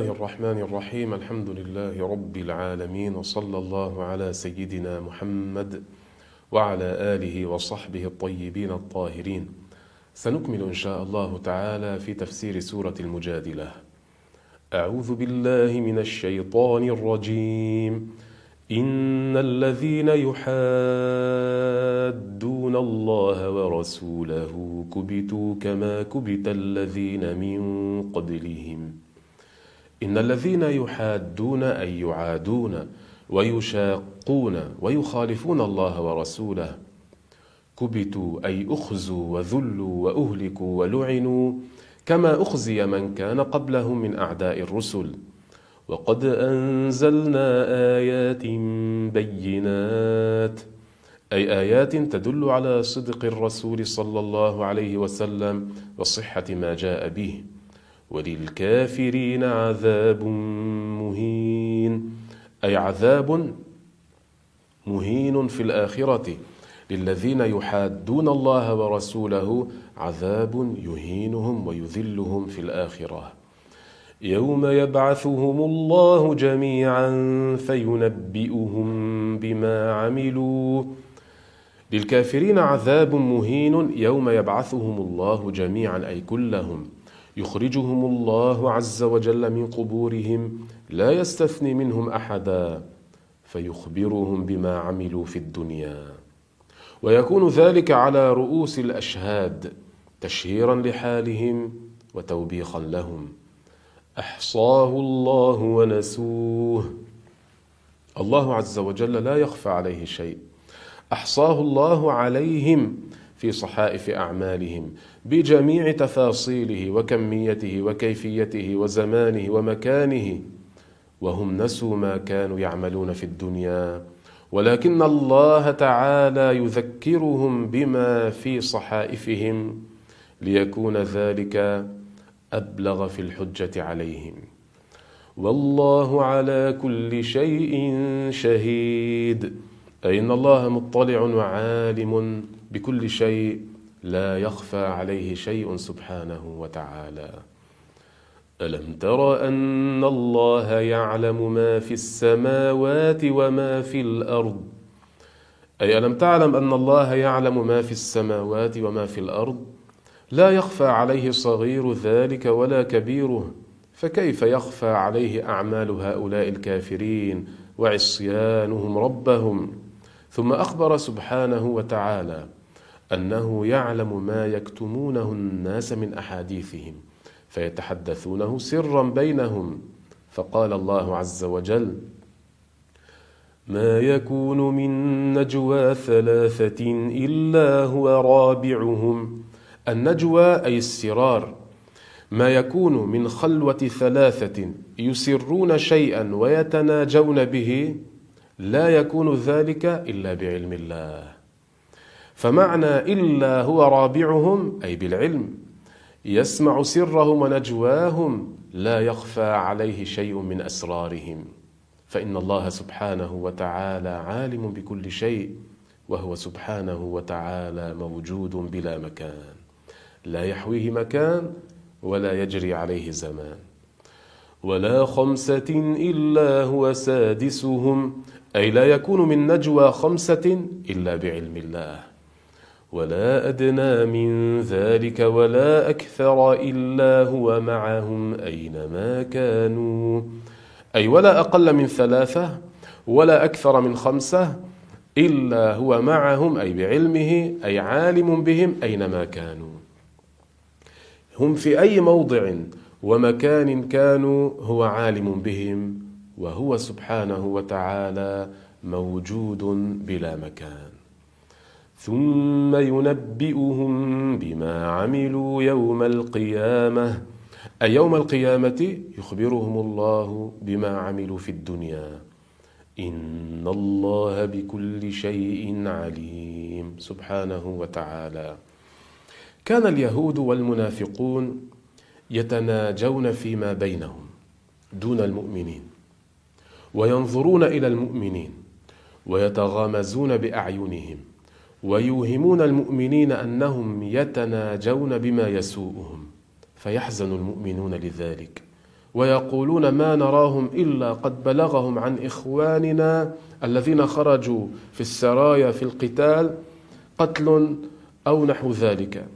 الله الرحمن الرحيم الحمد لله رب العالمين وصلى الله على سيدنا محمد وعلى آله وصحبه الطيبين الطاهرين سنكمل إن شاء الله تعالى في تفسير سورة المجادلة أعوذ بالله من الشيطان الرجيم إن الذين يحادون الله ورسوله كبتوا كما كبت الذين من قبلهم إن الذين يحادون أي يعادون ويشاقون ويخالفون الله ورسوله كبتوا أي أخزوا وذلوا وأهلكوا ولعنوا كما أخزي من كان قبلهم من أعداء الرسل. وقد أنزلنا آيات بينات أي آيات تدل على صدق الرسول صلى الله عليه وسلم وصحة ما جاء به. وللكافرين عذاب مهين. أي عذاب مهين في الآخرة. للذين يحادون الله ورسوله عذاب يهينهم ويذلهم في الآخرة. يوم يبعثهم الله جميعا فينبئهم بما عملوا. للكافرين عذاب مهين. يوم يبعثهم الله جميعا أي كلهم. يخرجهم الله عز وجل من قبورهم لا يستثني منهم أحدا فيخبرهم بما عملوا في الدنيا. ويكون ذلك على رؤوس الأشهاد تشهيرا لحالهم وتوبيخا لهم. أحصاه الله ونسوه. الله عز وجل لا يخفى عليه شيء. أحصاه الله عليهم في صحائف أعمالهم بجميع تفاصيله وكميته وكيفيته وزمانه ومكانه. وهم نسوا ما كانوا يعملون في الدنيا. ولكن الله تعالى يذكرهم بما في صحائفهم ليكون ذلك أبلغ في الحجة عليهم. والله على كل شيء شهيد. أي إن الله مطلع وعالم. بكل شيء لا يخفى عليه شيء سبحانه وتعالى. ألم تر أن الله يعلم ما في السماوات وما في الأرض؟ أي ألم تعلم أن الله يعلم ما في السماوات وما في الأرض؟ لا يخفى عليه صغير ذلك ولا كبيره. فكيف يخفى عليه أعمال هؤلاء الكافرين وعصيانهم ربهم؟ ثم أخبر سبحانه وتعالى أنه يعلم ما يكتمونه الناس من أحاديثهم فيتحدثونه سرا بينهم. فقال الله عز وجل ما يكون من نجوى ثلاثة إلا هو رابعهم. النجوى أي السرار. ما يكون من خلوة ثلاثة يسرون شيئا ويتناجون به لا يكون ذلك إلا بعلم الله. فمعنى إلا هو رابعهم أي بالعلم يسمع سرهم ونجواهم لا يخفى عليه شيء من أسرارهم. فإن الله سبحانه وتعالى عالم بكل شيء وهو سبحانه وتعالى موجود بلا مكان. لا يحويه مكان ولا يجري عليه زمان. ولا خمسة إلا هو سادسهم أي لا يكون من نجوى خمسة إلا بعلم الله. ولا أدنى من ذلك ولا أكثر إلا هو معهم أينما كانوا. أي ولا أقل من ثلاثة ولا أكثر من خمسة إلا هو معهم أي بعلمه أي عالم بهم أينما كانوا. هم في أي موضع ومكان كانوا هو عالم بهم وهو سبحانه وتعالى موجود بلا مكان. ثم ينبئهم بما عملوا يوم القيامة. أي يوم القيامة يخبرهم الله بما عملوا في الدنيا. إن الله بكل شيء عليم. سبحانه وتعالى. كان اليهود والمنافقون يتناجون فيما بينهم دون المؤمنين وينظرون إلى المؤمنين ويتغامزون بأعينهم ويوهمون المؤمنين أنهم يتناجون بما يسوءهم فيحزن المؤمنون لذلك ويقولون ما نراهم إلا قد بلغهم عن إخواننا الذين خرجوا في السرايا في القتال قتل أو نحو ذلك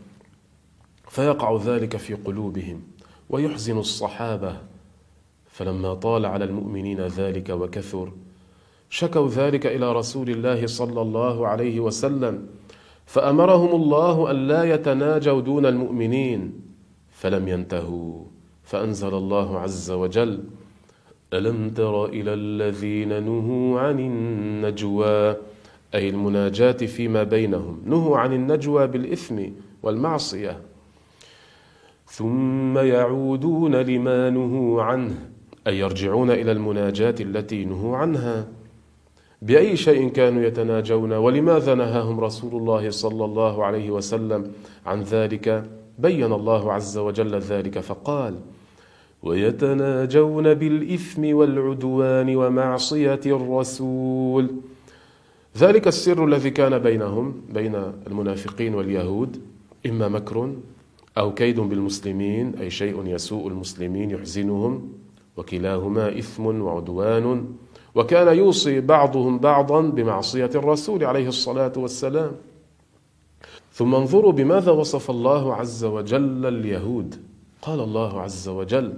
فيقع ذلك في قلوبهم ويحزن الصحابة فلما طال على المؤمنين ذلك وكثر شكوا ذلك إلى رسول الله صلى الله عليه وسلم فأمرهم الله أن لا يتناجوا دون المؤمنين فلم ينتهوا فأنزل الله عز وجل ألم تر إلى الذين نهوا عن النجوى أي المناجاة فيما بينهم نهوا عن النجوى بالإثم والمعصية ثم يعودون لما نهوا عنه أي يرجعون إلى المناجاة التي نهوا عنها. بأي شيء كانوا يتناجون ولماذا نهاهم رسول الله صلى الله عليه وسلم عن ذلك؟ بين الله عز وجل ذلك فقال ويتناجون بالإثم والعدوان ومعصية الرسول. ذلك السر الذي كان بينهم بين المنافقين واليهود إما مكر أو كيد بالمسلمين أي شيء يسوء المسلمين يحزنهم وكلاهما إثم وعدوان. وكان يوصي بعضهم بعضا بمعصية الرسول عليه الصلاة والسلام. ثم انظروا بماذا وصف الله عز وجل اليهود. قال الله عز وجل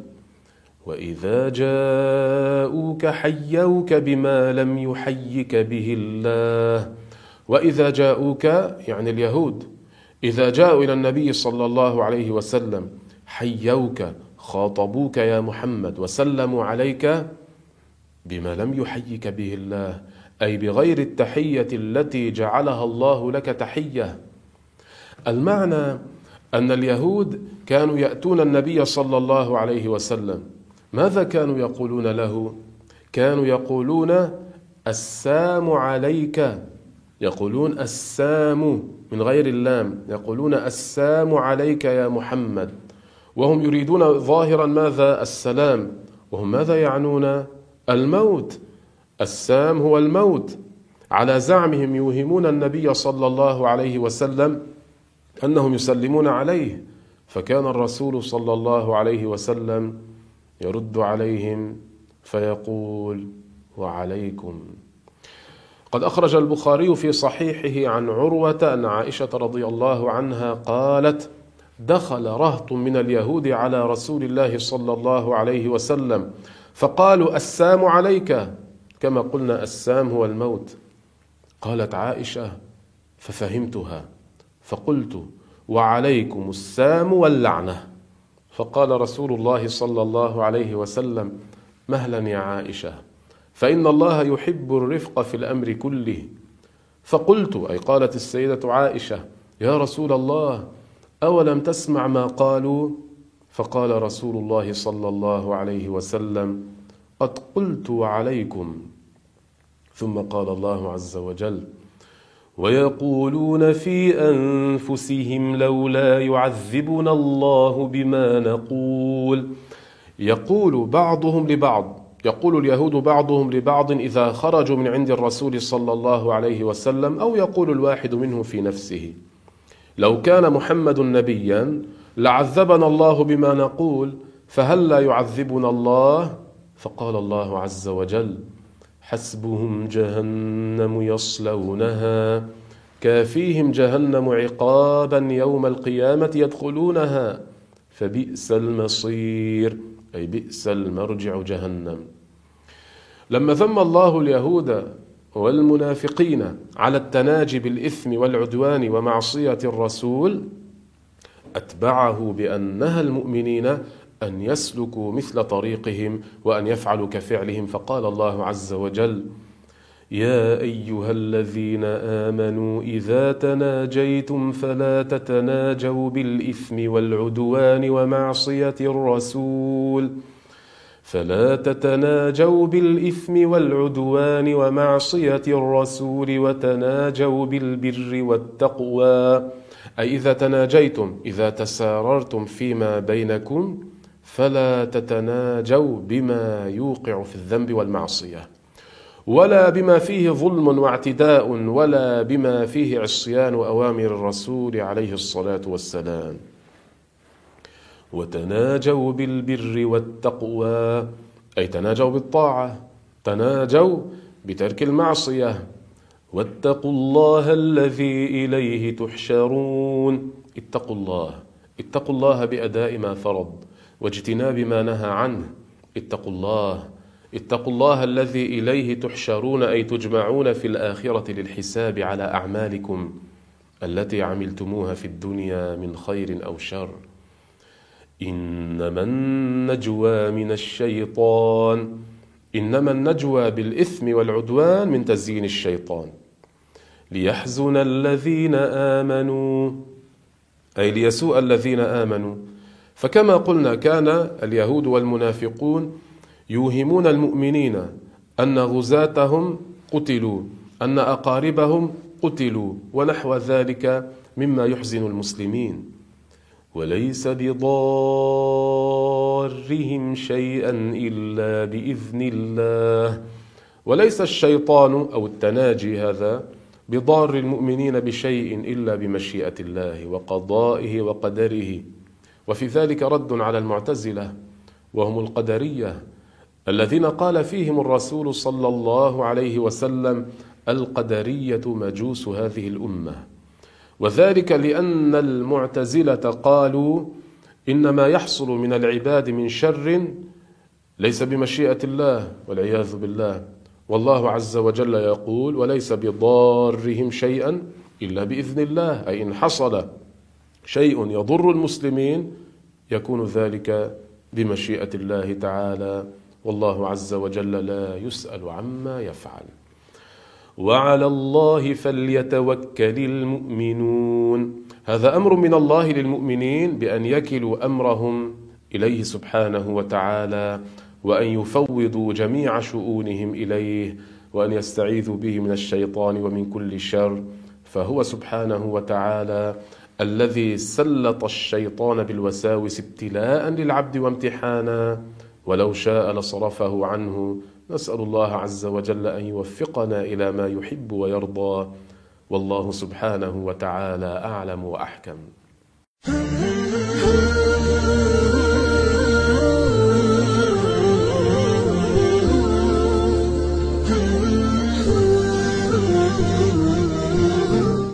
وإذا جاءوك حيوك بما لم يحيك به الله. وإذا جاءوك يعني اليهود إذا جاءوا إلى النبي صلى الله عليه وسلم حيوك خاطبوك يا محمد وسلموا عليك بما لم يحيك به الله أي بغير التحية التي جعلها الله لك تحية. المعنى أن اليهود كانوا يأتون النبي صلى الله عليه وسلم. ماذا كانوا يقولون له؟ كانوا يقولون السام عليك. يقولون السام من غير اللام. يقولون السام عليك يا محمد. وهم يريدون ظاهرا ماذا؟ السلام. وهم ماذا يعنون؟ الموت السام هو الموت. على زعمهم يوهمون النبي صلى الله عليه وسلم أنهم يسلمون عليه فكان الرسول صلى الله عليه وسلم يرد عليهم فيقول وعليكم. قد أخرج البخاري في صحيحه عن عروة أن عائشة رضي الله عنها قالت دخل رهط من اليهود على رسول الله صلى الله عليه وسلم فقالوا السام عليك. كما قلنا السام هو الموت. قالت عائشة ففهمتها. فقلت وعليكم السام واللعنة. فقال رسول الله صلى الله عليه وسلم مهلا يا عائشة. فإن الله يحب الرفق في الأمر كله. فقلت أي قالت السيدة عائشة يا رسول الله أولم تسمع ما قالوا؟ فقال رسول الله صلى الله عليه وسلم قد قلت وعليكم ثم قال الله عز وجل ويقولون في أنفسهم لولا يعذبنا الله بما نقول. يقول بعضهم لبعض يقول اليهود بعضهم لبعض إذا خرجوا من عند الرسول صلى الله عليه وسلم أو يقول الواحد منهم في نفسه لو كان محمد نبيا لعذبنا الله بما نقول فهل لا يعذبنا الله؟ فقال الله عز وجل حسبهم جهنم يصلونها كافيهم جهنم عقابا يوم القيامة يدخلونها فبئس المصير أي بئس المرجع جهنم. لما ذم الله اليهود والمنافقين على التناجي بالإثم والعدوان ومعصية الرسول أتبعه بان نهى المؤمنين أن يسلكوا مثل طريقهم وأن يفعلوا كفعلهم. فقال الله عز وجل يا أيها الذين آمنوا إذا تناجيتم فلا تتناجوا بالإثم والعدوان ومعصية الرسول. فلا تتناجوا بالإثم والعدوان ومعصية الرسول وتناجوا بالبر والتقوى. أي إذا تناجيتم إذا تساررتم فيما بينكم فلا تتناجوا بما يوقع في الذنب والمعصية. ولا بما فيه ظلم واعتداء ولا بما فيه عصيان أوامر الرسول عليه الصلاة والسلام. وتناجوا بالبر والتقوى أي تناجوا بالطاعة تناجوا بترك المعصية. واتقوا الله الذي إليه تحشرون. اتقوا الله. اتقوا الله بأداء ما فرض واجتناب ما نهى عنه. اتقوا الله. اتقوا الله الذي إليه تحشرون أي تجمعون في الآخرة للحساب على أعمالكم التي عملتموها في الدنيا من خير أو شر. إنما النجوى من الشيطان. إنما النجوى بالإثم والعدوان من تزيين الشيطان. ليحزن الذين آمنوا. أي ليسوء الذين آمنوا. فكما قلنا كان اليهود والمنافقون يوهمون المؤمنين أن غزاتهم قتلوا أن أقاربهم قتلوا ونحو ذلك مما يحزن المسلمين. وليس بضارهم شيئا إلا بإذن الله. وليس الشيطان أو التناجي هذا بضار المؤمنين بشيء إلا بمشيئة الله وقضائه وقدره. وفي ذلك رد على المعتزلة وهم القدرية الذين قال فيهم الرسول صلى الله عليه وسلم القدرية مجوس هذه الأمة. وذلك لأن المعتزلة قالوا إن ما يحصل من العباد من شر ليس بمشيئة الله والعياذ بالله. والله عز وجل يقول وليس بضارهم شيئا إلا بإذن الله أي إن حصل شيء يضر المسلمين يكون ذلك بمشيئة الله تعالى. والله عز وجل لا يسأل عما يفعل. وعلى الله فليتوكل المؤمنون. هذا أمر من الله للمؤمنين بأن يكلوا أمرهم إليه سبحانه وتعالى. وأن يفوضوا جميع شؤونهم إليه وأن يستعيذوا به من الشيطان ومن كل شر. فهو سبحانه وتعالى الذي سلط الشيطان بالوساوس ابتلاء للعبد وامتحانا. ولو شاء لصرفه عنه. نسأل الله عز وجل أن يوفقنا إلى ما يحب ويرضى. والله سبحانه وتعالى أعلم وأحكم.